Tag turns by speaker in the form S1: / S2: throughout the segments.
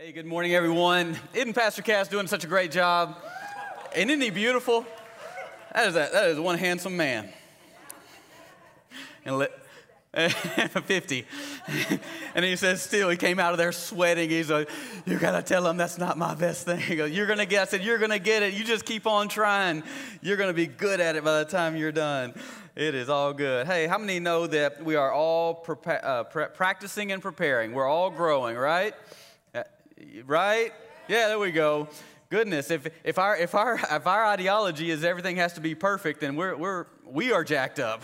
S1: Hey, good morning, everyone. Isn't Pastor Cass doing such a great job? And isn't he beautiful? That is, a, that is one handsome man. And let, 50. and he says, still, he came out of there sweating. He's like, You got to tell him that's not my best thing. He goes, You're to get, I said, You're to get it. You just keep on trying. You're to be good at it by the time you're done. It is all good. Hey, how many know that we are all prepa- uh, pra- practicing and preparing? We're all growing, right? Right? Yeah, there we go goodness, if, if, our, if, our, if our ideology is everything has to be perfect, then we're, we're, we are jacked up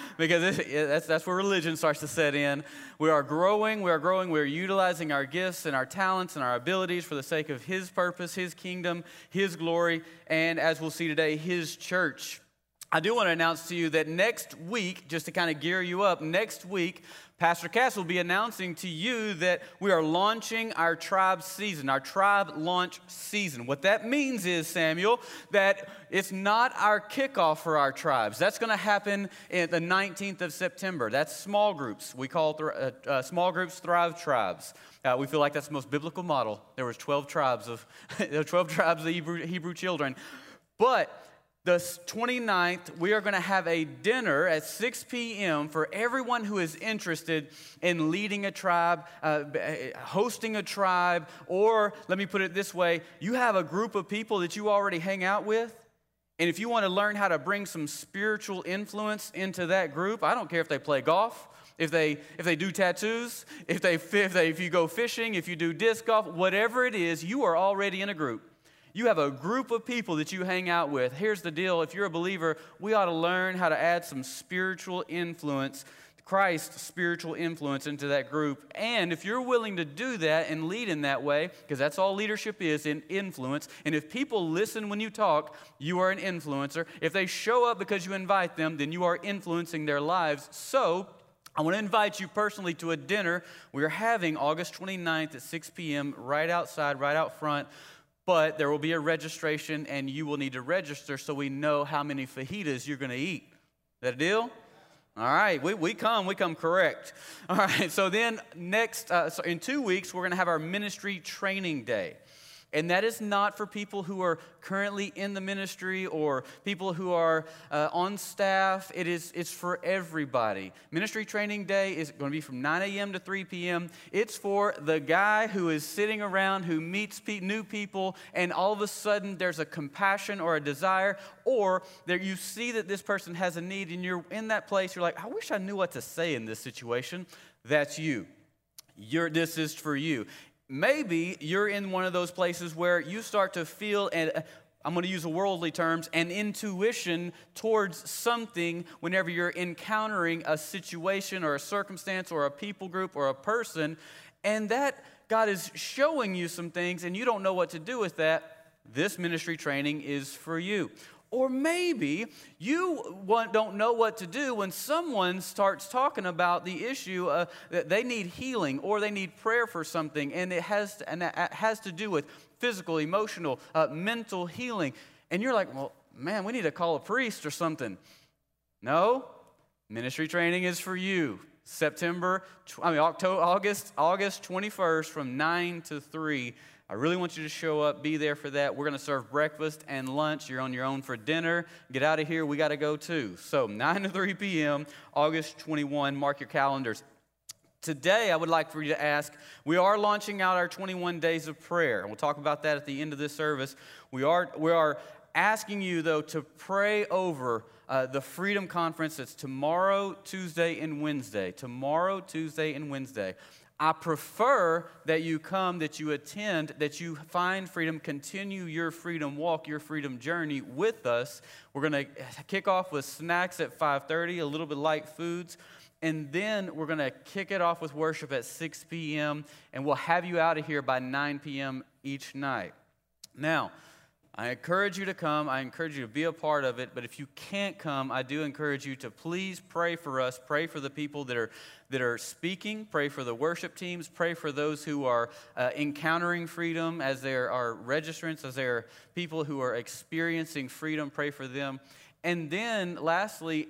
S1: because that's, that's where religion starts to set in. We are growing, we are growing, we are utilizing our gifts and our talents and our abilities for the sake of His purpose, His kingdom, His glory, and as we'll see today, His church. I do want to announce to you that next week, just to kind of gear you up, next week, Pastor Cass will be announcing to you that we are launching our tribe season, our tribe launch season. What that means is, Samuel, that it's not our kickoff for our tribes. That's going to happen in the 19th of September. That's small groups. We call th- uh, uh, small groups Thrive Tribes. Uh, we feel like that's the most biblical model. There was 12 tribes of 12 tribes of Hebrew, Hebrew children. But the 29th, we are going to have a dinner at 6 p.m. for everyone who is interested in leading a tribe, uh, hosting a tribe, or let me put it this way you have a group of people that you already hang out with. And if you want to learn how to bring some spiritual influence into that group, I don't care if they play golf, if they if they do tattoos, if they if, they, if you go fishing, if you do disc golf, whatever it is, you are already in a group. You have a group of people that you hang out with. Here's the deal if you're a believer, we ought to learn how to add some spiritual influence, Christ's spiritual influence into that group. And if you're willing to do that and lead in that way, because that's all leadership is in influence, and if people listen when you talk, you are an influencer. If they show up because you invite them, then you are influencing their lives. So, I want to invite you personally to a dinner we're having August 29th at 6 p.m. right outside, right out front but there will be a registration and you will need to register so we know how many fajitas you're going to eat. That a deal? All right, we, we come, we come correct. All right, so then next, uh, so in two weeks, we're going to have our ministry training day. And that is not for people who are currently in the ministry or people who are uh, on staff. It is, it's for everybody. Ministry Training Day is going to be from 9 a.m. to 3 p.m. It's for the guy who is sitting around, who meets pe- new people, and all of a sudden there's a compassion or a desire, or there you see that this person has a need, and you're in that place, you're like, I wish I knew what to say in this situation. That's you. You're, this is for you. Maybe you're in one of those places where you start to feel, and uh, I'm going to use a worldly terms, an intuition towards something whenever you're encountering a situation or a circumstance or a people group or a person, and that God is showing you some things and you don't know what to do with that. This ministry training is for you. Or maybe you don't know what to do when someone starts talking about the issue uh, that they need healing or they need prayer for something, and it has to, and it has to do with physical, emotional, uh, mental healing. And you're like, well, man, we need to call a priest or something. No, ministry training is for you. September, I mean, October, August, August 21st from 9 to 3 I really want you to show up, be there for that. We're going to serve breakfast and lunch. You're on your own for dinner. Get out of here. We got to go too. So, 9 to 3 p.m., August 21. Mark your calendars. Today, I would like for you to ask we are launching out our 21 days of prayer. And we'll talk about that at the end of this service. We are, we are asking you, though, to pray over uh, the Freedom Conference that's tomorrow, Tuesday, and Wednesday. Tomorrow, Tuesday, and Wednesday. I prefer that you come, that you attend, that you find freedom, continue your freedom walk, your freedom journey with us. We're going to kick off with snacks at 5:30, a little bit light foods, and then we're going to kick it off with worship at 6 p.m. and we'll have you out of here by 9 p.m. each night. Now, I encourage you to come. I encourage you to be a part of it. But if you can't come, I do encourage you to please pray for us. Pray for the people that are, that are speaking. Pray for the worship teams. Pray for those who are uh, encountering freedom as there are registrants, as there are people who are experiencing freedom. Pray for them. And then, lastly,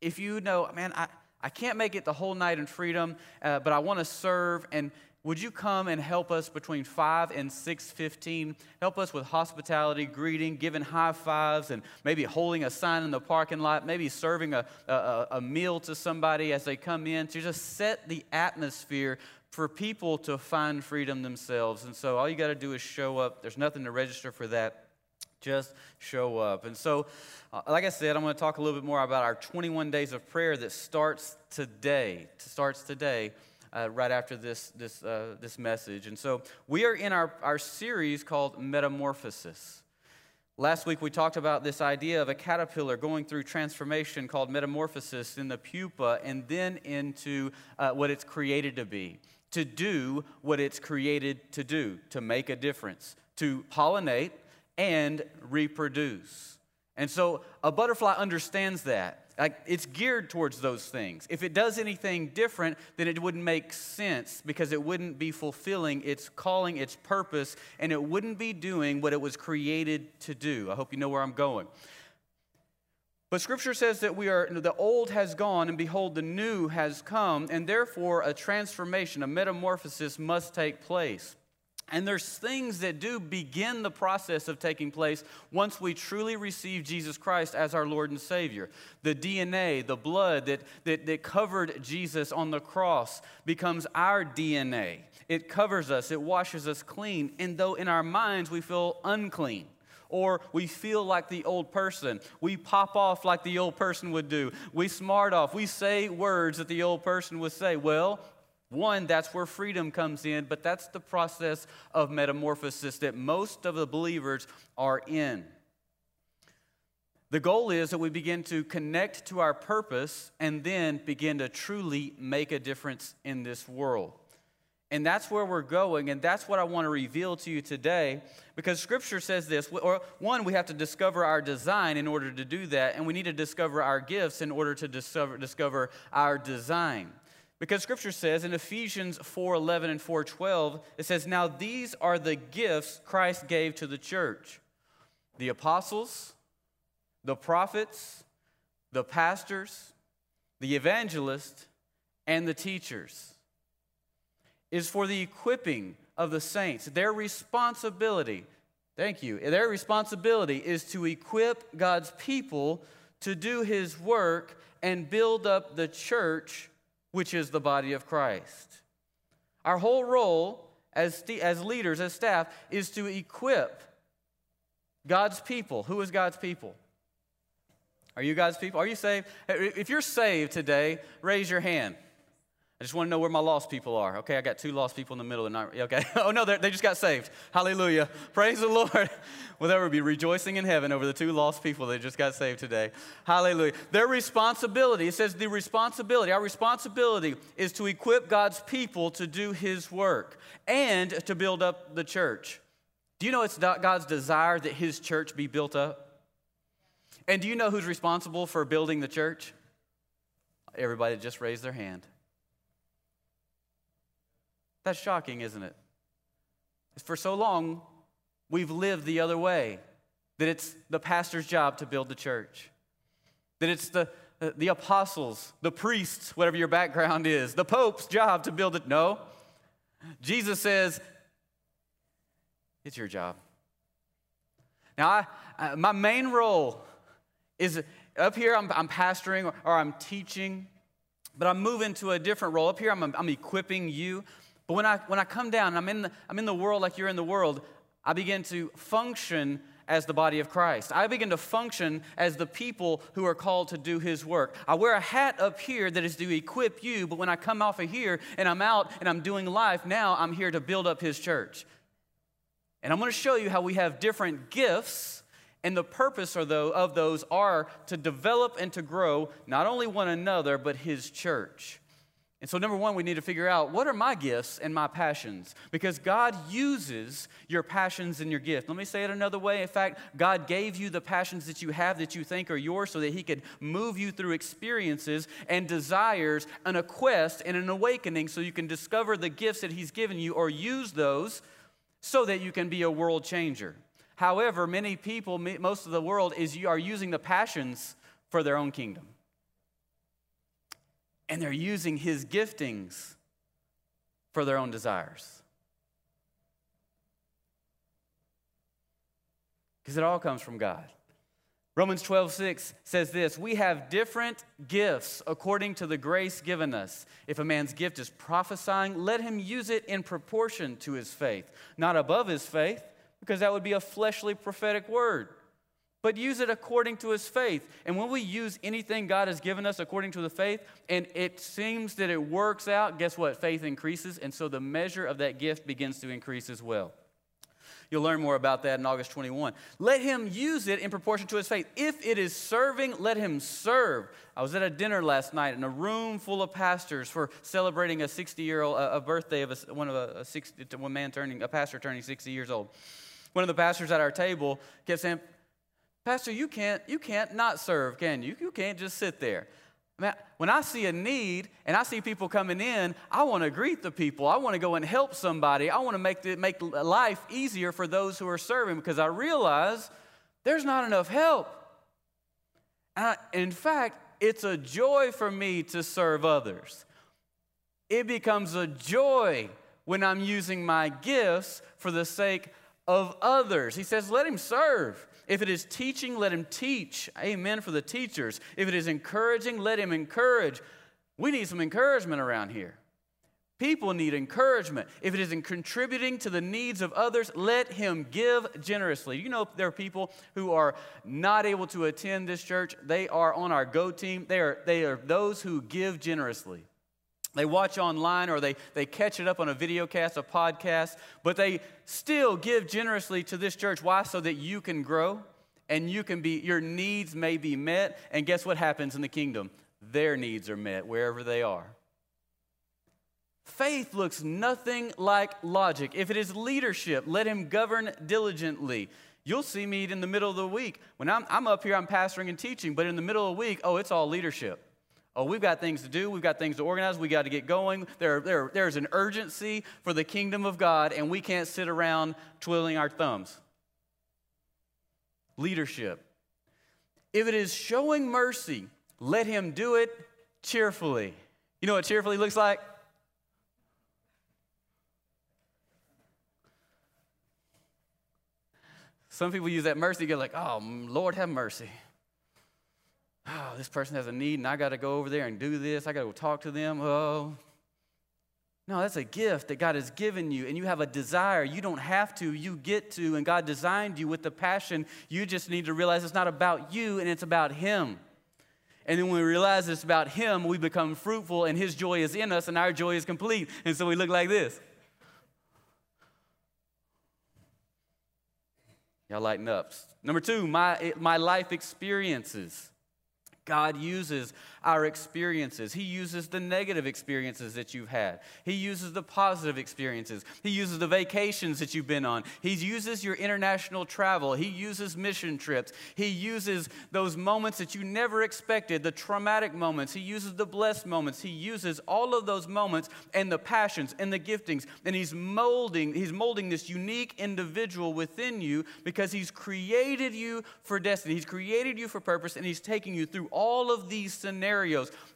S1: if you know, man, I, I can't make it the whole night in freedom, uh, but I want to serve and would you come and help us between 5 and 6.15 help us with hospitality greeting giving high fives and maybe holding a sign in the parking lot maybe serving a, a, a meal to somebody as they come in to just set the atmosphere for people to find freedom themselves. And so all you got to do is show up. There's nothing to register for that. Just show up. And so uh, like i said i'm going to talk a little bit more about our 21 days of prayer that starts today starts today uh, right after this, this, uh, this message. And so we are in our, our series called Metamorphosis. Last week we talked about this idea of a caterpillar going through transformation called metamorphosis in the pupa and then into uh, what it's created to be, to do what it's created to do, to make a difference, to pollinate and reproduce. And so a butterfly understands that. Like it's geared towards those things. If it does anything different, then it wouldn't make sense because it wouldn't be fulfilling its calling, its purpose, and it wouldn't be doing what it was created to do. I hope you know where I'm going. But scripture says that we are the old has gone and behold the new has come and therefore a transformation, a metamorphosis must take place. And there's things that do begin the process of taking place once we truly receive Jesus Christ as our Lord and Savior. The DNA, the blood that, that, that covered Jesus on the cross becomes our DNA. It covers us, it washes us clean. And though in our minds we feel unclean, or we feel like the old person. We pop off like the old person would do. We smart off. We say words that the old person would say. Well, one, that's where freedom comes in, but that's the process of metamorphosis that most of the believers are in. The goal is that we begin to connect to our purpose and then begin to truly make a difference in this world. And that's where we're going, and that's what I want to reveal to you today because Scripture says this. Or one, we have to discover our design in order to do that, and we need to discover our gifts in order to discover, discover our design. Because scripture says in Ephesians 4:11 and 4:12 it says now these are the gifts Christ gave to the church. The apostles, the prophets, the pastors, the evangelists, and the teachers is for the equipping of the saints. Their responsibility, thank you, their responsibility is to equip God's people to do his work and build up the church which is the body of Christ. Our whole role as, as leaders, as staff, is to equip God's people. Who is God's people? Are you God's people? Are you saved? If you're saved today, raise your hand. I just want to know where my lost people are. Okay, I got two lost people in the middle. Not, okay. Oh, no, they just got saved. Hallelujah. Praise the Lord. Will there be rejoicing in heaven over the two lost people that just got saved today? Hallelujah. Their responsibility, it says the responsibility, our responsibility is to equip God's people to do His work and to build up the church. Do you know it's God's desire that His church be built up? And do you know who's responsible for building the church? Everybody just raised their hand. That's shocking, isn't it? For so long, we've lived the other way that it's the pastor's job to build the church, that it's the, uh, the apostles, the priests, whatever your background is, the pope's job to build it. No. Jesus says, it's your job. Now, I, I, my main role is up here, I'm, I'm pastoring or, or, I'm teaching, but I'm moving to a different role. Up here, I'm, I'm equipping you. But when I, when I come down I'm in, the, I'm in the world like you're in the world, I begin to function as the body of Christ. I begin to function as the people who are called to do His work. I wear a hat up here that is to equip you, but when I come off of here and I'm out and I'm doing life, now I'm here to build up His church. And I'm going to show you how we have different gifts, and the purpose of those are to develop and to grow not only one another, but His church. And so, number one, we need to figure out what are my gifts and my passions? Because God uses your passions and your gift. Let me say it another way. In fact, God gave you the passions that you have that you think are yours so that He could move you through experiences and desires and a quest and an awakening so you can discover the gifts that He's given you or use those so that you can be a world changer. However, many people, most of the world, is are using the passions for their own kingdom and they're using his giftings for their own desires. Because it all comes from God. Romans 12, 6 says this We have different gifts according to the grace given us. If a man's gift is prophesying, let him use it in proportion to his faith, not above his faith, because that would be a fleshly prophetic word but use it according to his faith. And when we use anything God has given us according to the faith, and it seems that it works out, guess what? Faith increases, and so the measure of that gift begins to increase as well. You'll learn more about that in August 21. Let him use it in proportion to his faith. If it is serving, let him serve. I was at a dinner last night in a room full of pastors for celebrating a 60 year old, a birthday of a, one of a, a 60, one man turning, a pastor turning 60 years old. One of the pastors at our table kept saying, Pastor, you can't, you can't not serve, can you? You can't just sit there. Man, when I see a need and I see people coming in, I want to greet the people. I want to go and help somebody. I want to make, the, make life easier for those who are serving because I realize there's not enough help. I, in fact, it's a joy for me to serve others. It becomes a joy when I'm using my gifts for the sake of others. He says, let him serve. If it is teaching, let him teach. Amen for the teachers. If it is encouraging, let him encourage. We need some encouragement around here. People need encouragement. If it is in contributing to the needs of others, let him give generously. You know, there are people who are not able to attend this church. They are on our go team. They are, they are those who give generously. They watch online or they, they catch it up on a video cast, a podcast, but they still give generously to this church. Why? So that you can grow and you can be, your needs may be met. And guess what happens in the kingdom? Their needs are met wherever they are. Faith looks nothing like logic. If it is leadership, let him govern diligently. You'll see me in the middle of the week. When I'm, I'm up here, I'm pastoring and teaching, but in the middle of the week, oh, it's all leadership. Oh, we've got things to do. We've got things to organize. We've got to get going. There, there, there's an urgency for the kingdom of God, and we can't sit around twiddling our thumbs. Leadership. If it is showing mercy, let him do it cheerfully. You know what cheerfully looks like? Some people use that mercy, get like, oh, Lord, have mercy oh, this person has a need and I got to go over there and do this. I got to go talk to them. Oh. No, that's a gift that God has given you, and you have a desire. You don't have to, you get to, and God designed you with the passion. You just need to realize it's not about you and it's about Him. And then when we realize it's about Him, we become fruitful, and His joy is in us, and our joy is complete. And so we look like this. Y'all lighten up. Number two, my, my life experiences. God uses our experiences. He uses the negative experiences that you've had. He uses the positive experiences. He uses the vacations that you've been on. He uses your international travel. He uses mission trips. He uses those moments that you never expected, the traumatic moments. He uses the blessed moments. He uses all of those moments and the passions and the giftings. And he's molding, he's molding this unique individual within you because he's created you for destiny. He's created you for purpose and he's taking you through all of these scenarios.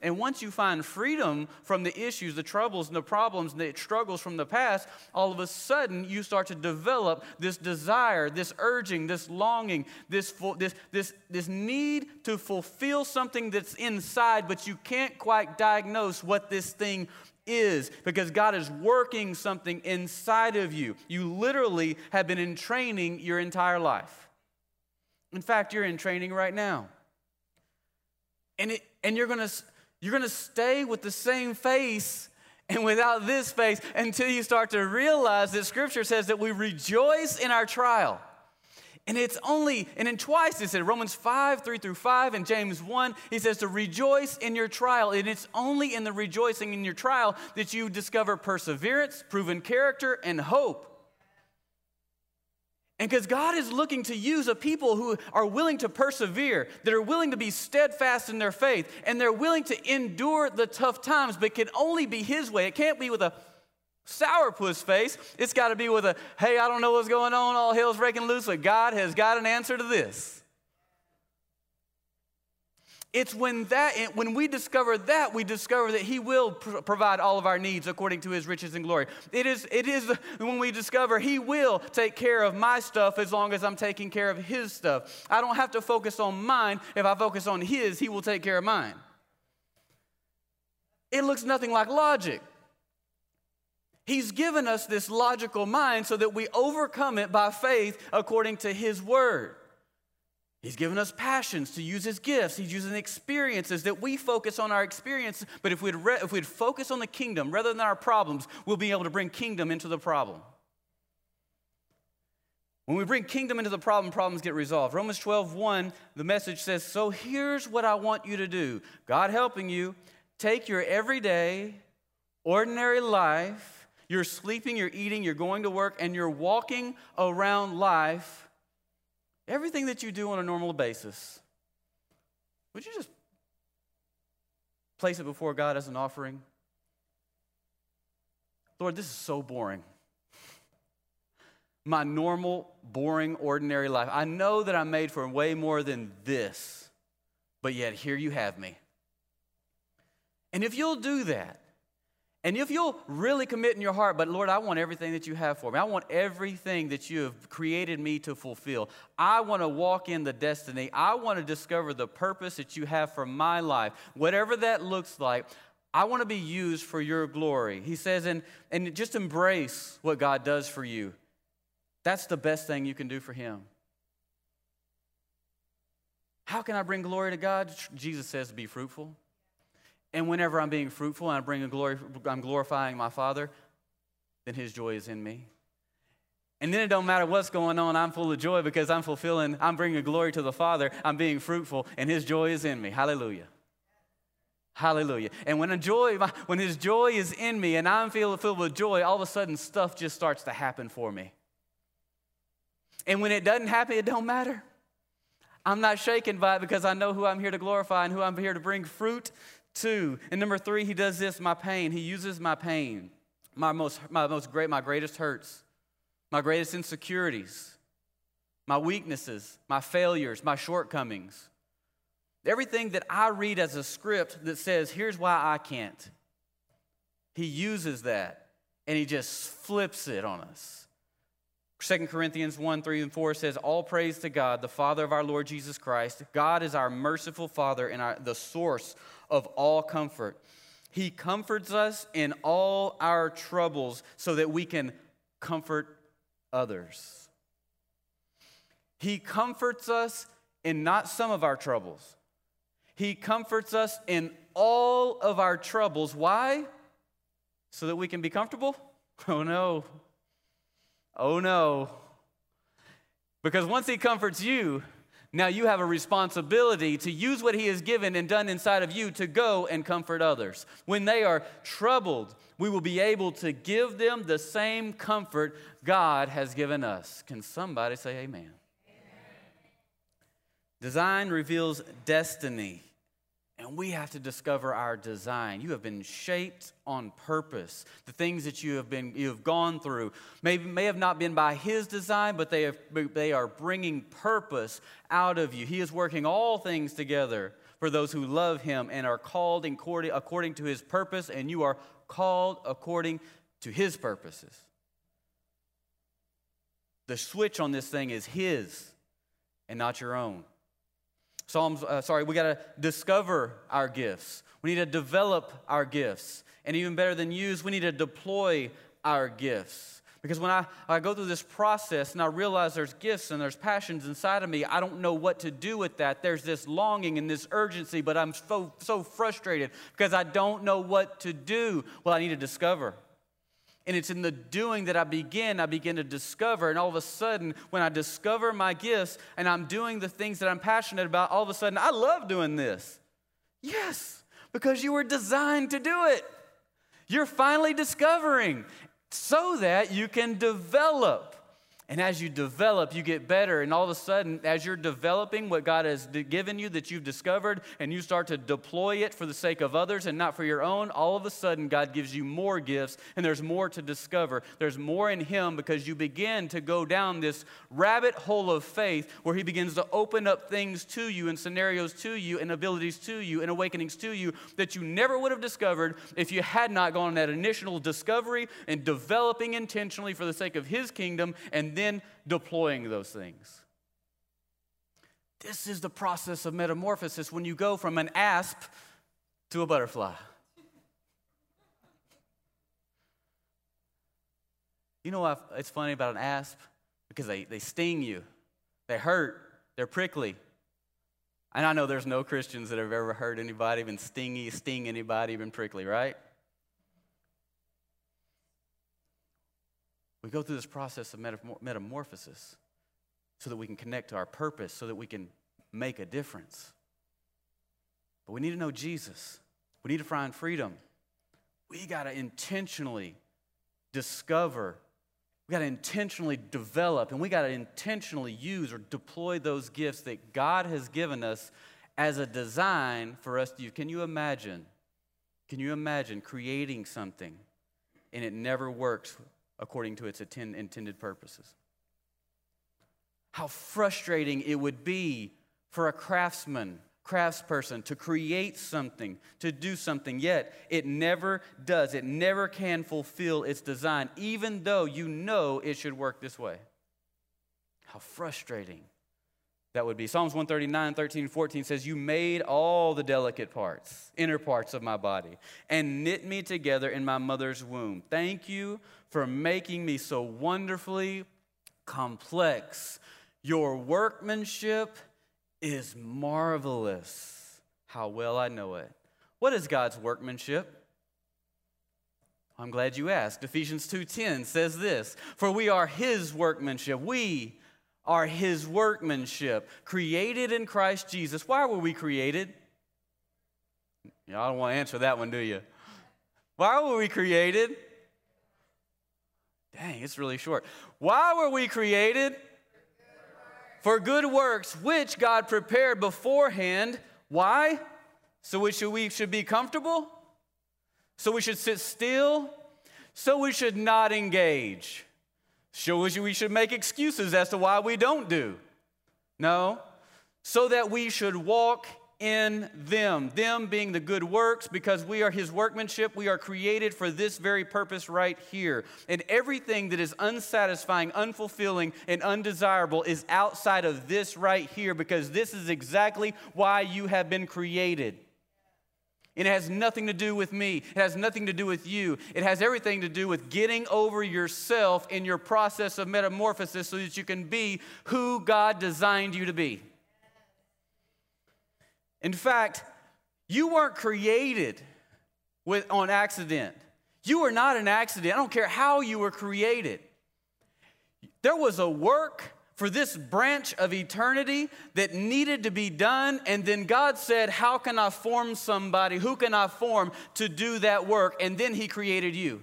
S1: And once you find freedom from the issues, the troubles, and the problems, and the struggles from the past, all of a sudden you start to develop this desire, this urging, this longing, this, this, this, this need to fulfill something that's inside, but you can't quite diagnose what this thing is because God is working something inside of you. You literally have been in training your entire life. In fact, you're in training right now. And, it, and you're gonna you're gonna stay with the same face and without this face until you start to realize that scripture says that we rejoice in our trial. And it's only, and in twice it said, Romans 5, 3 through 5, and James 1, he says to rejoice in your trial. And it's only in the rejoicing in your trial that you discover perseverance, proven character, and hope. And because God is looking to use a people who are willing to persevere, that are willing to be steadfast in their faith, and they're willing to endure the tough times, but can only be His way. It can't be with a sourpuss face. It's got to be with a, hey, I don't know what's going on, all hell's breaking loose, but God has got an answer to this. It's when that when we discover that we discover that he will pr- provide all of our needs according to his riches and glory. It is it is when we discover he will take care of my stuff as long as I'm taking care of his stuff. I don't have to focus on mine. If I focus on his, he will take care of mine. It looks nothing like logic. He's given us this logical mind so that we overcome it by faith according to his word. He's given us passions to use his gifts. He's using experiences that we focus on our experience. But if we'd, re- if we'd focus on the kingdom rather than our problems, we'll be able to bring kingdom into the problem. When we bring kingdom into the problem, problems get resolved. Romans 12, 1, the message says, So here's what I want you to do. God helping you, take your everyday, ordinary life. You're sleeping, you're eating, you're going to work, and you're walking around life Everything that you do on a normal basis, would you just place it before God as an offering? Lord, this is so boring. My normal, boring, ordinary life. I know that I'm made for way more than this, but yet here you have me. And if you'll do that, and if you'll really commit in your heart, but Lord, I want everything that you have for me. I want everything that you have created me to fulfill. I want to walk in the destiny. I want to discover the purpose that you have for my life. Whatever that looks like, I want to be used for your glory. He says, and, and just embrace what God does for you. That's the best thing you can do for Him. How can I bring glory to God? Jesus says, be fruitful. And whenever I'm being fruitful and I bring a glory, I'm glorifying my Father, then His joy is in me. And then it don't matter what's going on, I'm full of joy because I'm fulfilling, I'm bringing glory to the Father, I'm being fruitful, and His joy is in me. Hallelujah. Hallelujah. And when a joy, when His joy is in me and I'm filled, filled with joy, all of a sudden stuff just starts to happen for me. And when it doesn't happen, it don't matter. I'm not shaken by it because I know who I'm here to glorify and who I'm here to bring fruit Two, and number three, he does this my pain. He uses my pain, my most, my most great, my greatest hurts, my greatest insecurities, my weaknesses, my failures, my shortcomings. Everything that I read as a script that says, here's why I can't. He uses that and he just flips it on us. 2 Corinthians 1 3 and 4 says, All praise to God, the Father of our Lord Jesus Christ. God is our merciful Father and our, the source of all comfort. He comforts us in all our troubles so that we can comfort others. He comforts us in not some of our troubles. He comforts us in all of our troubles. Why? So that we can be comfortable? Oh no. Oh no. Because once He comforts you, now you have a responsibility to use what He has given and done inside of you to go and comfort others. When they are troubled, we will be able to give them the same comfort God has given us. Can somebody say amen? amen. Design reveals destiny. And we have to discover our design. You have been shaped on purpose. The things that you have been you have gone through maybe may have not been by his design, but they have, they are bringing purpose out of you. He is working all things together for those who love him and are called according to his purpose, and you are called according to his purposes. The switch on this thing is his and not your own. Psalms, uh, sorry, we got to discover our gifts. We need to develop our gifts. And even better than use, we need to deploy our gifts. Because when I, I go through this process and I realize there's gifts and there's passions inside of me, I don't know what to do with that. There's this longing and this urgency, but I'm so, so frustrated because I don't know what to do. Well, I need to discover. And it's in the doing that I begin, I begin to discover. And all of a sudden, when I discover my gifts and I'm doing the things that I'm passionate about, all of a sudden, I love doing this. Yes, because you were designed to do it. You're finally discovering so that you can develop. And as you develop, you get better. And all of a sudden, as you're developing what God has given you that you've discovered, and you start to deploy it for the sake of others and not for your own, all of a sudden, God gives you more gifts and there's more to discover. There's more in Him because you begin to go down this rabbit hole of faith where He begins to open up things to you and scenarios to you and abilities to you and awakenings to you that you never would have discovered if you had not gone on that initial discovery and developing intentionally for the sake of His kingdom and then deploying those things. This is the process of metamorphosis when you go from an asp to a butterfly. You know what it's funny about an asp? Because they, they sting you, they hurt, they're prickly. And I know there's no Christians that have ever hurt anybody, been stingy, sting anybody, been prickly, right? We go through this process of metamorphosis so that we can connect to our purpose, so that we can make a difference. But we need to know Jesus. We need to find freedom. We got to intentionally discover, we got to intentionally develop, and we got to intentionally use or deploy those gifts that God has given us as a design for us to use. Can you imagine? Can you imagine creating something and it never works according to its intended purposes. How frustrating it would be for a craftsman, craftsperson to create something, to do something, yet it never does. It never can fulfill its design, even though you know it should work this way. How frustrating that would be. Psalms 139, 13, 14 says, You made all the delicate parts, inner parts of my body, and knit me together in my mother's womb. Thank you for making me so wonderfully complex. Your workmanship is marvelous. How well I know it. What is God's workmanship? I'm glad you asked. Ephesians 2:10 says this, "For we are his workmanship. We are his workmanship, created in Christ Jesus. Why were we created? Y'all don't want to answer that one, do you? Why were we created? Dang, it's really short. Why were we created? For good works, which God prepared beforehand. Why? So we should, we should be comfortable? So we should sit still? So we should not engage? So we should make excuses as to why we don't do. No, so that we should walk in them, them being the good works, because we are his workmanship. We are created for this very purpose right here. And everything that is unsatisfying, unfulfilling, and undesirable is outside of this right here, because this is exactly why you have been created. And it has nothing to do with me. It has nothing to do with you. It has everything to do with getting over yourself in your process of metamorphosis so that you can be who God designed you to be. In fact, you weren't created with, on accident. You were not an accident. I don't care how you were created. There was a work for this branch of eternity that needed to be done. And then God said, How can I form somebody? Who can I form to do that work? And then He created you.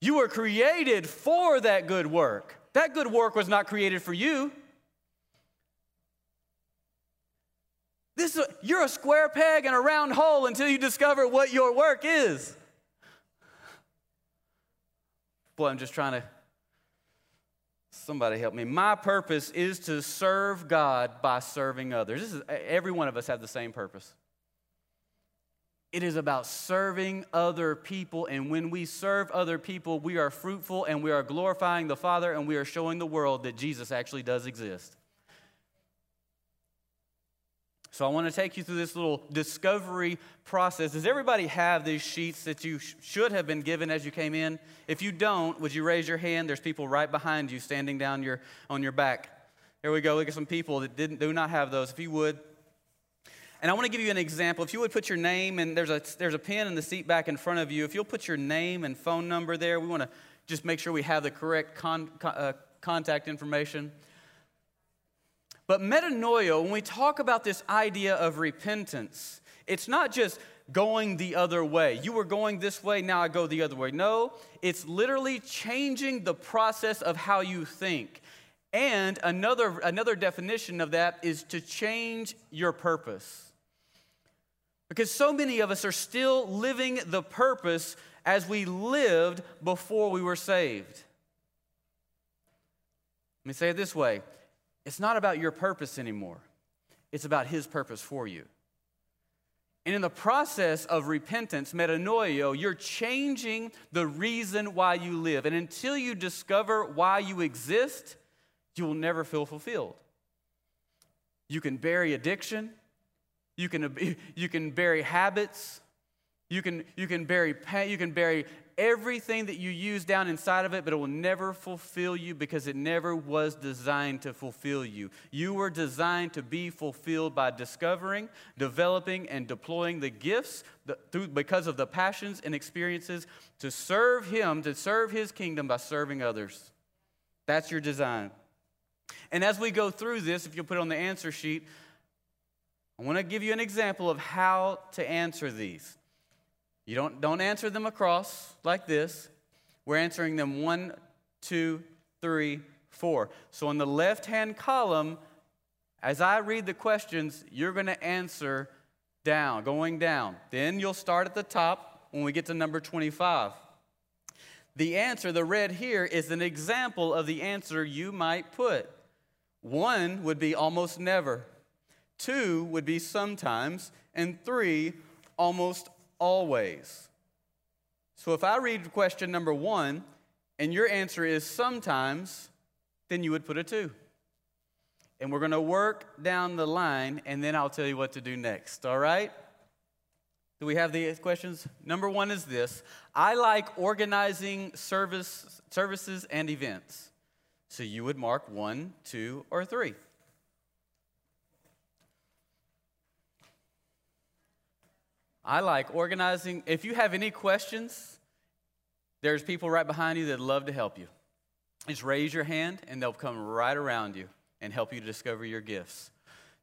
S1: You were created for that good work. That good work was not created for you. This, you're a square peg in a round hole until you discover what your work is. Boy, I'm just trying to Somebody help me. My purpose is to serve God by serving others. This is, every one of us have the same purpose. It is about serving other people. And when we serve other people, we are fruitful and we are glorifying the Father and we are showing the world that Jesus actually does exist. So I want to take you through this little discovery process. Does everybody have these sheets that you sh- should have been given as you came in? If you don't, would you raise your hand? There's people right behind you standing down your, on your back. Here we go. Look at some people that didn't, do not have those. If you would. And I want to give you an example. If you would put your name, and there's a, there's a pen in the seat back in front of you. If you'll put your name and phone number there, we want to just make sure we have the correct con, uh, contact information. But metanoia, when we talk about this idea of repentance, it's not just going the other way. You were going this way, now I go the other way. No, it's literally changing the process of how you think. And another, another definition of that is to change your purpose. Because so many of us are still living the purpose as we lived before we were saved. Let me say it this way it's not about your purpose anymore, it's about His purpose for you. And in the process of repentance, metanoia, you're changing the reason why you live. And until you discover why you exist, you will never feel fulfilled. You can bury addiction, you can, you can bury habits, you can, you can bury you can bury everything that you use down inside of it, but it will never fulfill you because it never was designed to fulfill you. You were designed to be fulfilled by discovering, developing, and deploying the gifts through, because of the passions and experiences to serve Him, to serve His kingdom by serving others. That's your design. And as we go through this, if you'll put on the answer sheet, I want to give you an example of how to answer these. You don't, don't answer them across like this. We're answering them one, two, three, four. So on the left hand column, as I read the questions, you're going to answer down, going down. Then you'll start at the top when we get to number 25. The answer, the red here, is an example of the answer you might put. One would be almost never, two would be sometimes, and three, almost always. So if I read question number one and your answer is sometimes, then you would put a two. And we're going to work down the line and then I'll tell you what to do next, all right? Do we have the questions? Number one is this I like organizing service, services and events. So you would mark one, two, or three. I like organizing. If you have any questions, there's people right behind you that love to help you. Just raise your hand and they'll come right around you and help you to discover your gifts.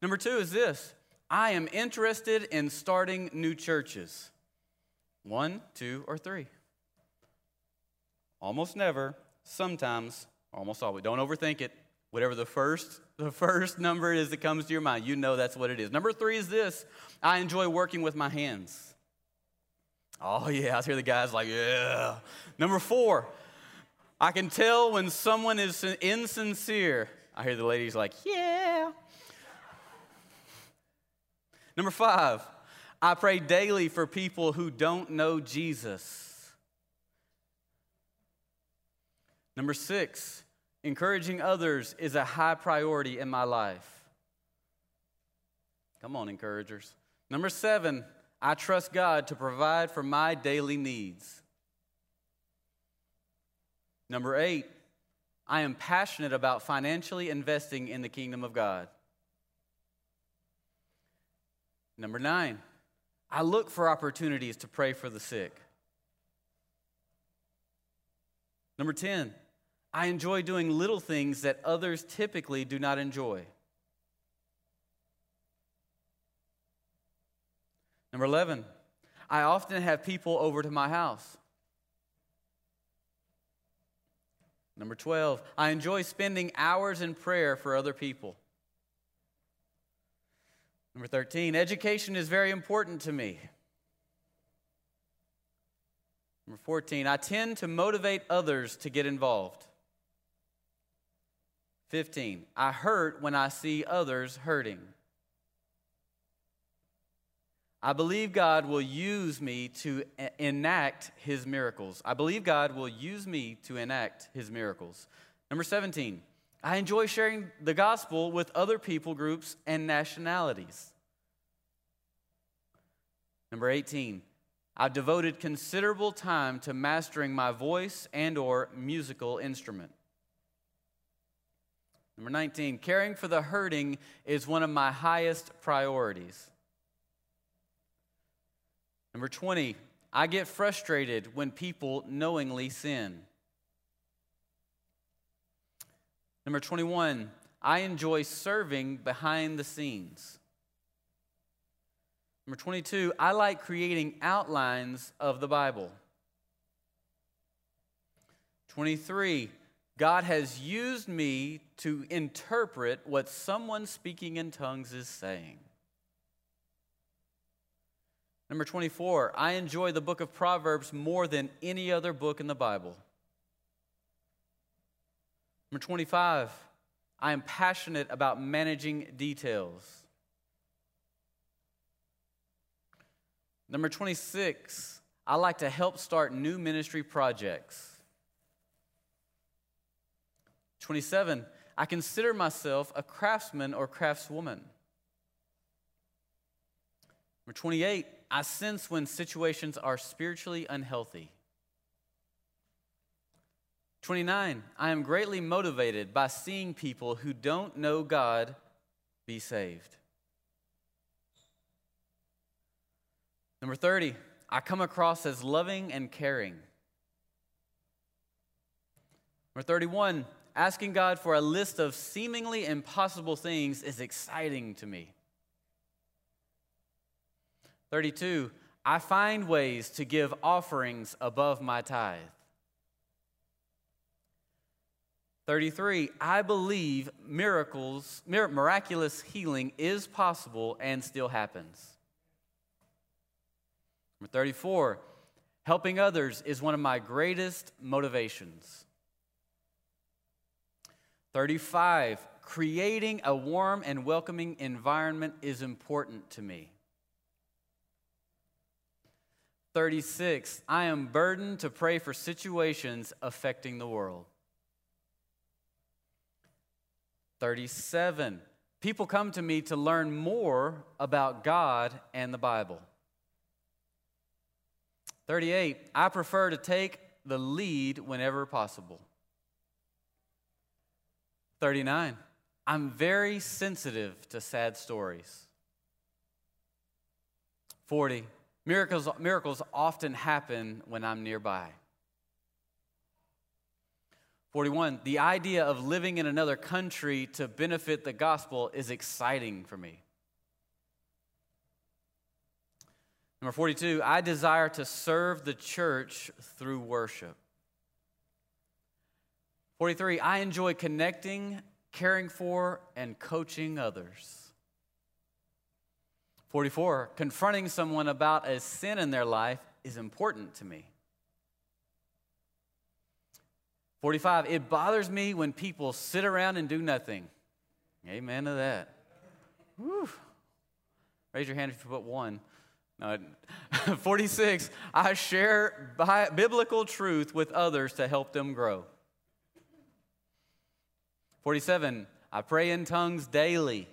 S1: Number two is this I am interested in starting new churches. One, two, or three. Almost never, sometimes, almost always. Don't overthink it. Whatever the first the first number is that comes to your mind, you know that's what it is. Number three is this I enjoy working with my hands. Oh, yeah, I hear the guys like, yeah. Number four, I can tell when someone is insincere. I hear the ladies like, yeah. Number five, I pray daily for people who don't know Jesus. Number six, Encouraging others is a high priority in my life. Come on, encouragers. Number seven, I trust God to provide for my daily needs. Number eight, I am passionate about financially investing in the kingdom of God. Number nine, I look for opportunities to pray for the sick. Number 10, I enjoy doing little things that others typically do not enjoy. Number 11, I often have people over to my house. Number 12, I enjoy spending hours in prayer for other people. Number 13, education is very important to me. Number 14, I tend to motivate others to get involved. 15. I hurt when I see others hurting. I believe God will use me to enact his miracles. I believe God will use me to enact his miracles. Number 17. I enjoy sharing the gospel with other people groups and nationalities. Number 18. I've devoted considerable time to mastering my voice and or musical instrument. Number 19, caring for the hurting is one of my highest priorities. Number 20, I get frustrated when people knowingly sin. Number 21, I enjoy serving behind the scenes. Number 22, I like creating outlines of the Bible. 23, God has used me to interpret what someone speaking in tongues is saying. Number 24, I enjoy the book of Proverbs more than any other book in the Bible. Number 25, I am passionate about managing details. Number 26, I like to help start new ministry projects. 27, I consider myself a craftsman or craftswoman. Number 28, I sense when situations are spiritually unhealthy. 29, I am greatly motivated by seeing people who don't know God be saved. Number 30, I come across as loving and caring. Number 31, asking God for a list of seemingly impossible things is exciting to me. 32, I find ways to give offerings above my tithe. 33, I believe miracles, miraculous healing is possible and still happens. Number 34, helping others is one of my greatest motivations. 35, creating a warm and welcoming environment is important to me. 36, I am burdened to pray for situations affecting the world. 37. People come to me to learn more about God and the Bible. 38. I prefer to take the lead whenever possible. 39. I'm very sensitive to sad stories. 40. Miracles, miracles often happen when I'm nearby. 41. The idea of living in another country to benefit the gospel is exciting for me. Number 42. I desire to serve the church through worship. 43. I enjoy connecting, caring for, and coaching others. 44. Confronting someone about a sin in their life is important to me. 45, it bothers me when people sit around and do nothing. Amen to that. Whew. Raise your hand if you put one. No, 46, I share biblical truth with others to help them grow. 47, I pray in tongues daily.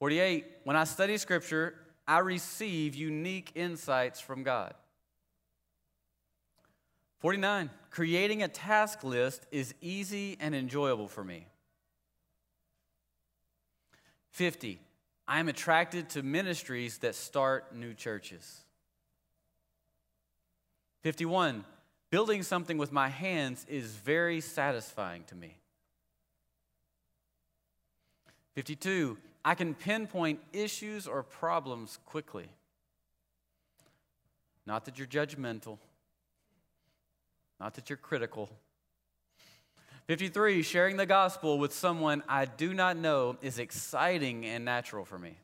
S1: 48, when I study scripture, I receive unique insights from God. 49, creating a task list is easy and enjoyable for me. 50, I am attracted to ministries that start new churches. 51, building something with my hands is very satisfying to me. 52, I can pinpoint issues or problems quickly. Not that you're judgmental. Not that you're critical. 53, sharing the gospel with someone I do not know is exciting and natural for me.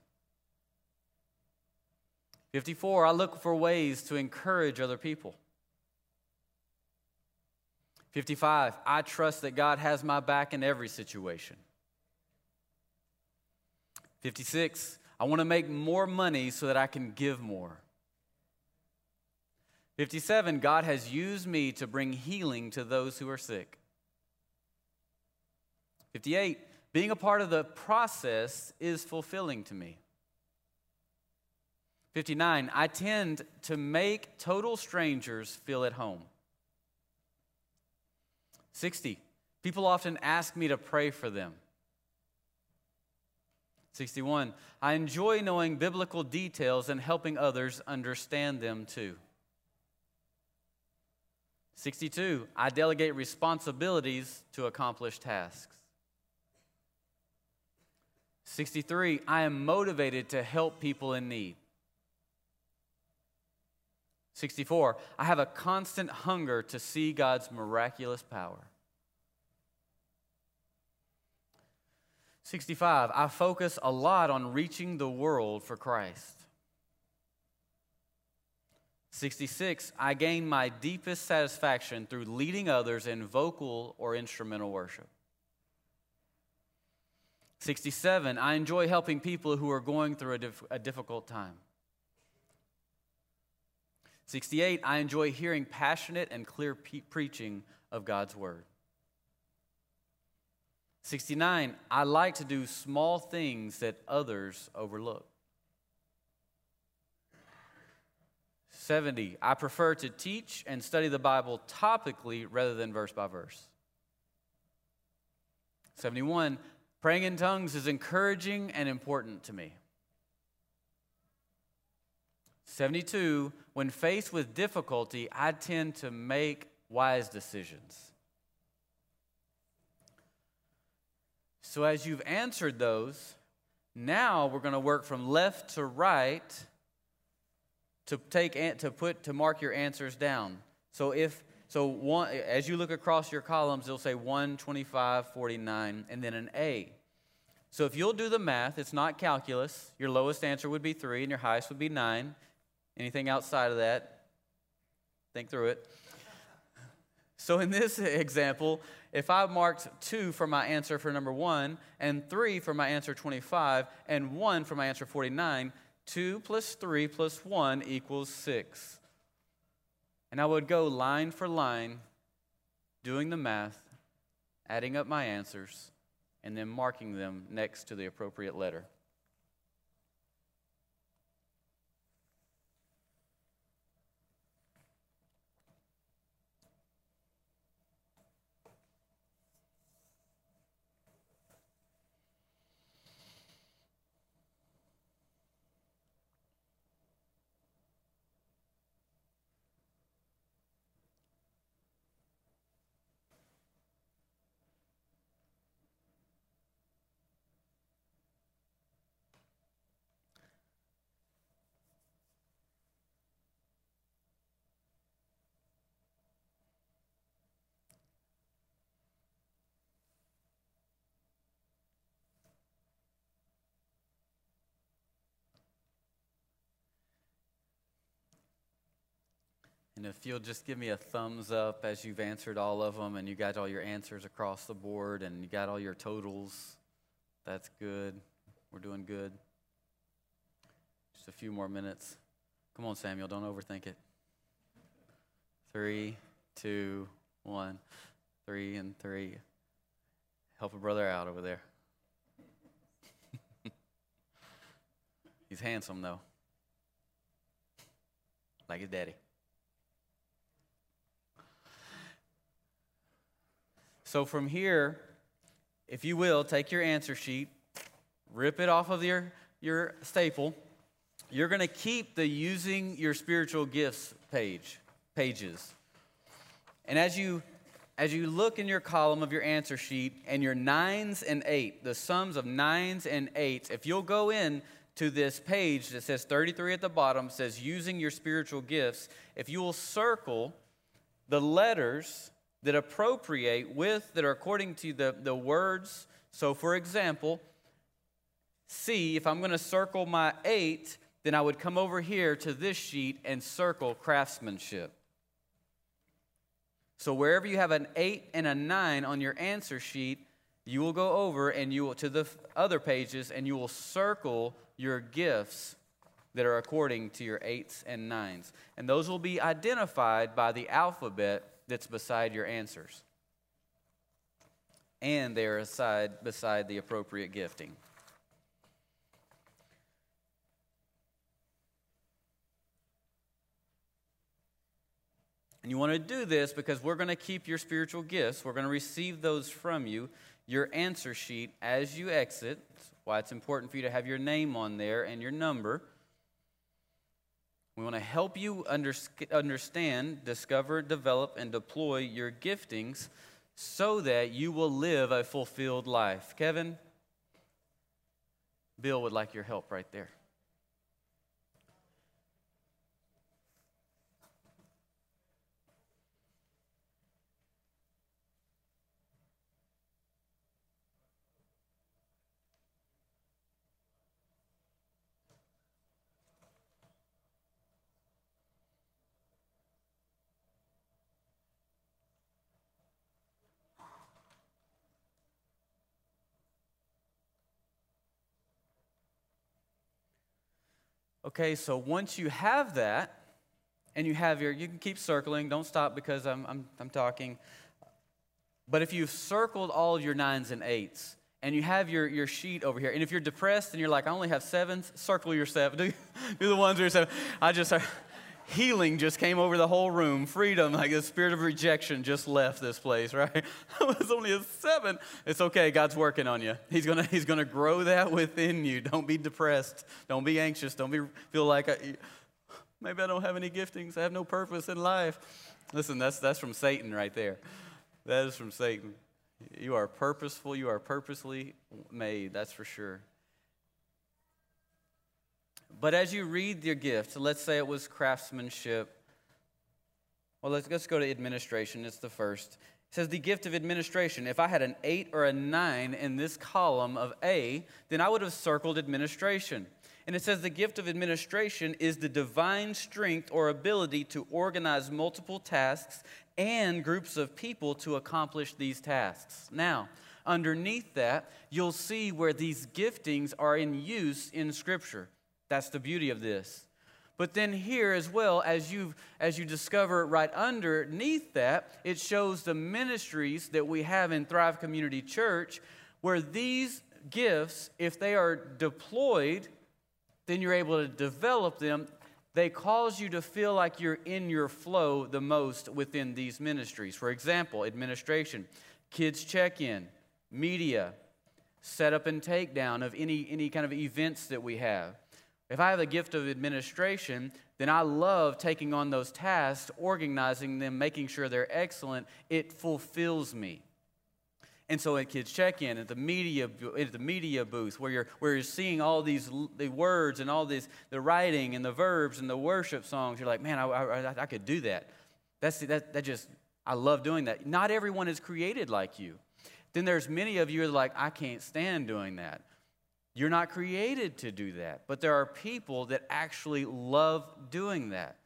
S1: 54, I look for ways to encourage other people. 55, I trust that God has my back in every situation. 56, I want to make more money so that I can give more. 57, God has used me to bring healing to those who are sick. 58, being a part of the process is fulfilling to me. 59, I tend to make total strangers feel at home. 60, people often ask me to pray for them. 61, I enjoy knowing biblical details and helping others understand them too. 62, I delegate responsibilities to accomplish tasks. 63, I am motivated to help people in need. 64, I have a constant hunger to see God's miraculous power. 65, I focus a lot on reaching the world for Christ. 66, I gain my deepest satisfaction through leading others in vocal or instrumental worship. 67, I enjoy helping people who are going through a, dif- a difficult time. 68, I enjoy hearing passionate and clear pe- preaching of God's word. 69, I like to do small things that others overlook. 70, I prefer to teach and study the Bible topically rather than verse by verse. 71, praying in tongues is encouraging and important to me. 72, when faced with difficulty, I tend to make wise decisions. So, as you've answered those, now we're going to work from left to right to take to put to mark your answers down. So if so one as you look across your columns, it'll say 1, 25, 49, and then an A. So if you'll do the math, it's not calculus. Your lowest answer would be 3 and your highest would be 9. Anything outside of that, think through it. So in this example, if I marked 2 for my answer for number 1 and 3 for my answer 25 and 1 for my answer 49, 2 plus 3 plus 1 equals 6. And I would go line for line, doing the math, adding up my answers, and then marking them next to the appropriate letter. And if you'll just give me a thumbs up as you've answered all of them and you got all your answers across the board and you got all your totals, that's good. We're doing good. Just a few more minutes. Come on, Samuel, don't overthink it. Three, two, one. Three and three. Help a brother out over there. He's handsome, though. Like his daddy. So from here, if you will, take your answer sheet, rip it off of your, your staple. You're going to keep the using your spiritual gifts page, pages. And as you as you look in your column of your answer sheet and your nines and eight, the sums of nines and eights, if you'll go in to this page that says 33 at the bottom, says using your spiritual gifts, if you will circle the letters that appropriate with, that are according to the, the words. So, for example, C, if I'm going to circle my eight, then I would come over here to this sheet and circle craftsmanship. So, wherever you have an eight and a nine on your answer sheet, you will go over and you will to the other pages and you will circle your gifts that are according to your eights and nines. And those will be identified by the alphabet that's beside your answers. And they are aside, beside the appropriate gifting. And you want to do this because we're going to keep your spiritual gifts. We're going to receive those from you. Your answer sheet as you exit. That's why it's important for you to have your name on there and your number. We want to help you understand, discover, develop, and deploy your giftings so that you will live a fulfilled life. Kevin, Bill would like your help right there. Okay, so once you have that, and you have your, you can keep circling, don't stop because I'm, I'm, I'm talking. But if you've circled all of your nines and eights, and you have your, your sheet over here, and if you're depressed and you're like, I only have sevens, circle your seven. Do, do the ones where you say, I just, healing just came over the whole room. Freedom, like the spirit of rejection just left this place, right? it was only a seven. It's okay. God's working on you. He's gonna He's gonna grow that within you. Don't be depressed. Don't be anxious. Don't be feel like I, maybe I don't have any giftings. I have no purpose in life. Listen, that's that's from Satan right there. That is from Satan. You are purposeful. You are purposely made. That's for sure. But as you read your gift, let's say it was craftsmanship. Well, let's, let's go to administration. It's the first. It says the gift of administration. If I had an eight or a nine in this column of A, then I would have circled administration. And it says the gift of administration is the divine strength or ability to organize multiple tasks and groups of people to accomplish these tasks. Now, underneath that, you'll see where these giftings are in use in Scripture. That's the beauty of this. But then here as well, as you as you discover right underneath that, it shows the ministries that we have in Thrive Community Church, where these gifts, if they are deployed, then you're able to develop them. They cause you to feel like you're in your flow the most within these ministries. For example, administration, kids check-in, media, setup and takedown of any, any kind of events that we have. If I have a gift of administration, then I love taking on those tasks, organizing them, making sure they're excellent. It fulfills me. And so at Kids Check In, at the media, at the media booth, where you're, where you're seeing all these the words and all this, the writing and the verbs and the worship songs, you're like, man, I, I, I could do that. That's, that, that just, I love doing that. Not everyone is created like you. Then there's many of you are like, I can't stand doing that. You're not created to do that. But there are people that actually love doing that.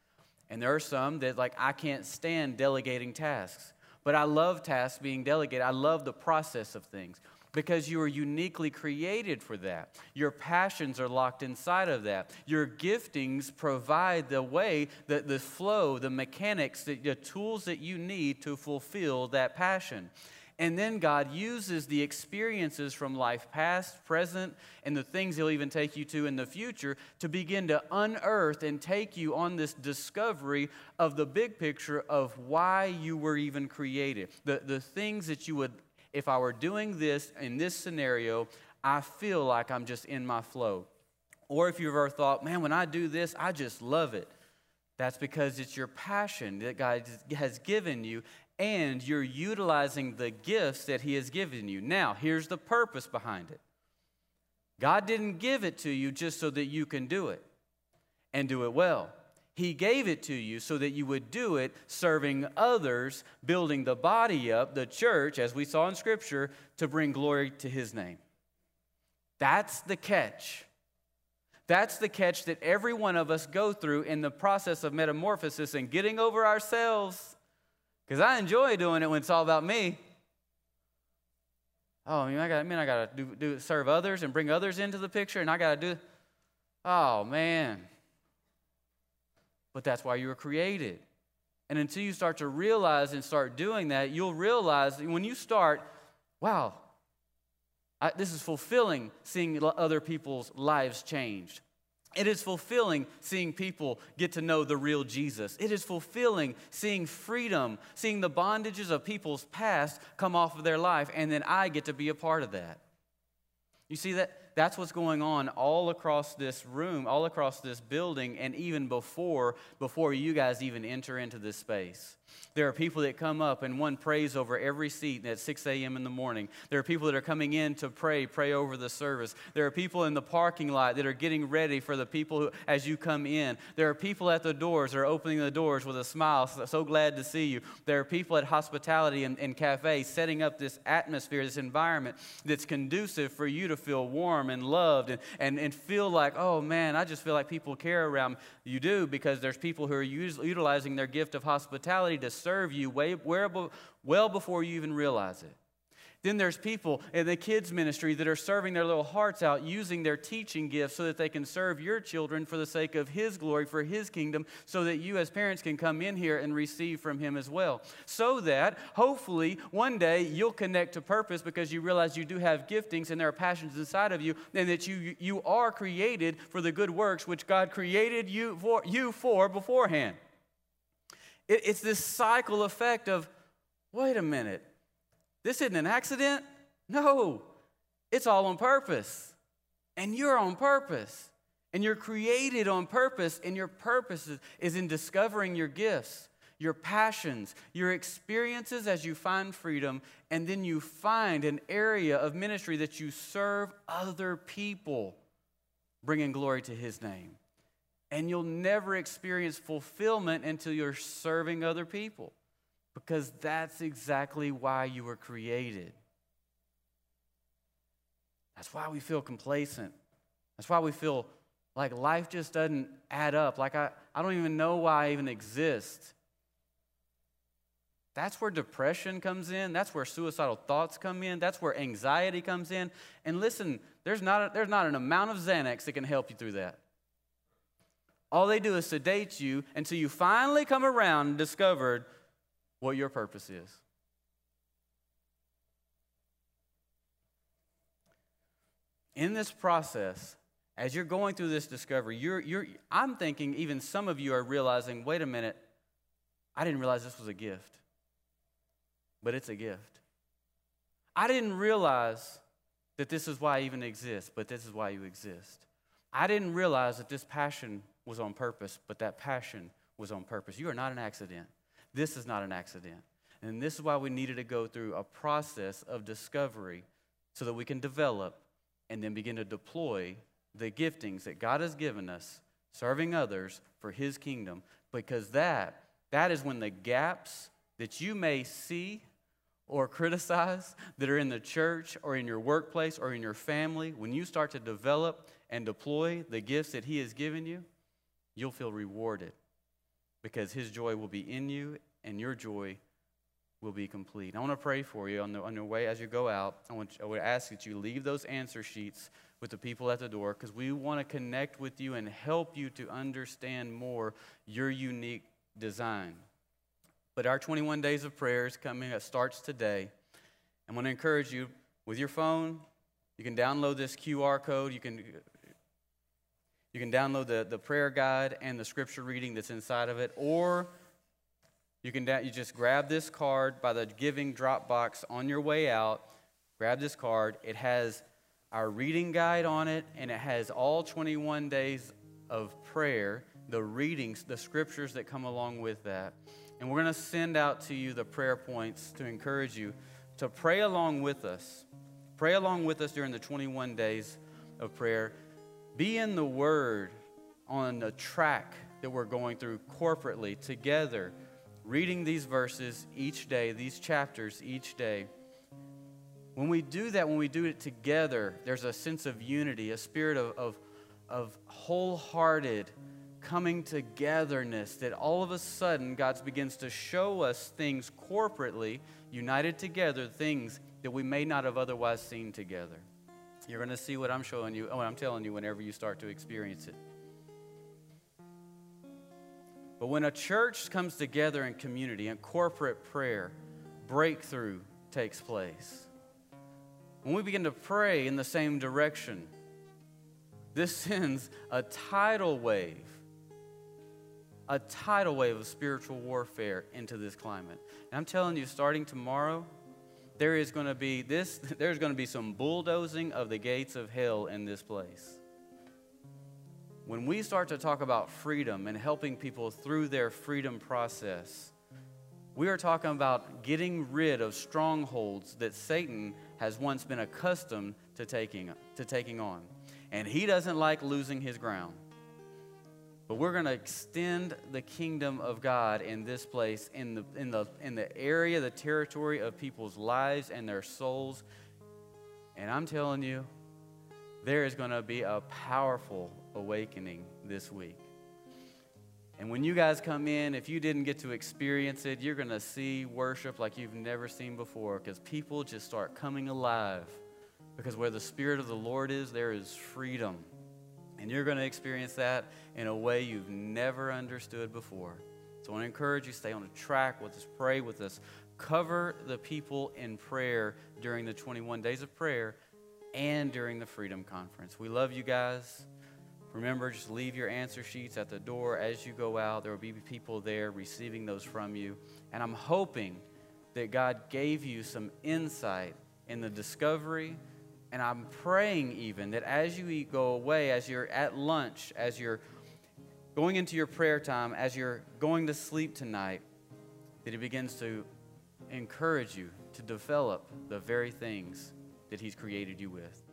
S1: And there are some that, like, I can't stand delegating tasks. But I love tasks being delegated. I love the process of things because you are uniquely created for that. Your passions are locked inside of that. Your giftings provide the way, the, the flow, the mechanics, the, the tools that you need to fulfill that passion. And then God uses the experiences from life past, present, and the things He'll even take you to in the future to begin to unearth and take you on this discovery of the big picture of why you were even created. The, the things that you would, if I were doing this in this scenario, I feel like I'm just in my flow. Or if you've ever thought, man, when I do this, I just love it. That's because it's your passion that God has given you, and you're utilizing the gifts that He has given you. Now, here's the purpose behind it God didn't give it to you just so that you can do it and do it well. He gave it to you so that you would do it serving others, building the body up, the church, as we saw in Scripture, to bring glory to His name. That's the catch. That's the catch that every one of us go through in the process of metamorphosis and getting over ourselves because I enjoy doing it when it's all about me. Oh, I mean, I got, I mean, I to do, do serve others and bring others into the picture, and I got to do. Oh man. But that's why you were created. And until you start to realize and start doing that, you'll realize when you start, wow, I, this is fulfilling seeing other people's lives changed. It is fulfilling seeing people get to know the real Jesus. It is fulfilling seeing freedom, seeing the bondages of people's past come off of their life, and then I get to be a part of that. You see that? That's what's going on all across this room, all across this building, and even before, before you guys even enter into this space. There are people that come up and one prays over every seat at 6 a.m. in the morning. There are people that are coming in to pray, pray over the service. There are people in the parking lot that are getting ready for the people who, as you come in. There are people at the doors that are opening the doors with a smile, so glad to see you. There are people at hospitality and, and cafes setting up this atmosphere, this environment that's conducive for you to feel warm and loved and, and, and feel like, oh man, I just feel like people care around you do because there's people who are utilizing their gift of hospitality to serve you way, well before you even realize it. Then there's people in the kids' ministry that are serving their little hearts out, using their teaching gifts so that they can serve your children for the sake of His glory, for His kingdom, so that you as parents can come in here and receive from Him as well. So that hopefully one day you'll connect to purpose because you realize you do have giftings and there are passions inside of you, and that you, you are created for the good works which God created you for, you for beforehand. It, it's this cycle effect of wait a minute, this isn't an accident. No, it's all on purpose. And you're on purpose. And you're created on purpose, and your purpose is, is in discovering your gifts, your passions, your experiences as you find freedom, and then you find an area of ministry that you serve other people, bringing glory to His name. And you'll never experience fulfillment until you're serving other people because that's exactly why you were created. That's why we feel complacent. That's why we feel like life just doesn't add up. Like I, I don't even know why I even exist. That's where depression comes in. That's where suicidal thoughts come in. That's where anxiety comes in. And listen, there's not, a, there's not an amount of Xanax that can help you through that. All they do is sedate you until you finally come around and discovered what your purpose is. In this process, as you're going through this discovery, you're, you're, I'm thinking even some of you are realizing wait a minute, I didn't realize this was a gift. But it's a gift. I didn't realize that this is why I even exist, but this is why you exist. I didn't realize that this passion was on purpose, but that passion was on purpose. You are not an accident. This is not an accident. And this is why we needed to go through a process of discovery so that we can develop and then begin to deploy the giftings that God has given us, serving others for His kingdom, because that, that is when the gaps that you may see or criticize that are in the church or in your workplace or in your family, when you start to develop and deploy the gifts that He has given you, you'll feel rewarded because His joy will be in you and your joy will be complete. I want to pray for you on, the, on your way as you go out. I, want, I would ask that you leave those answer sheets with the people at the door because we want to connect with you and help you to understand more your unique design. But our 21 days of prayer is coming, it starts today. I want to encourage you with your phone, you can download this QR code. You can you can download the, the prayer guide and the scripture reading that's inside of it, or you can you just grab this card by the giving drop box on your way out. Grab this card. It has our reading guide on it, and it has all 21 days of prayer, the readings, the scriptures that come along with that. And we're going to send out to you the prayer points to encourage you to pray along with us. Pray along with us during the 21 days of prayer. Be in the Word on the track that we're going through corporately together, reading these verses each day, these chapters each day. When we do that, when we do it together, there's a sense of unity, a spirit of, of, of wholehearted coming togetherness that all of a sudden God begins to show us things corporately, united together, things that we may not have otherwise seen together. You're going to see what I'm showing you, what I'm telling you whenever you start to experience it. But when a church comes together in community and corporate prayer, breakthrough takes place. When we begin to pray in the same direction, this sends a tidal wave, a tidal wave of spiritual warfare into this climate. And I'm telling you, starting tomorrow, there is going to be this there's going to be some bulldozing of the gates of hell in this place when we start to talk about freedom and helping people through their freedom process We are talking about getting rid of strongholds that Satan has once been accustomed to taking, to taking on. And he doesn't like losing his ground. But we're going to extend the kingdom of God in this place, in the, in, the, in the area, the territory of people's lives and their souls. And I'm telling you, there is going to be a powerful awakening this week. And when you guys come in, if you didn't get to experience it, you're going to see worship like you've never seen before because people just start coming alive. Because where the Spirit of the Lord is, there is freedom. And you're going to experience that in a way you've never understood before. So I want to encourage you stay on the track with us, pray with us, cover the people in prayer during the 21 days of prayer and during the Freedom Conference. We love you guys. Remember, just leave your answer sheets at the door as you go out. There will be people there receiving those from you. And I'm hoping that God gave you some insight in the discovery. And I'm praying even that as you go away, as you're at lunch, as you're going into your prayer time, as you're going to sleep tonight, that He begins to encourage you to develop the very things that He's created you with.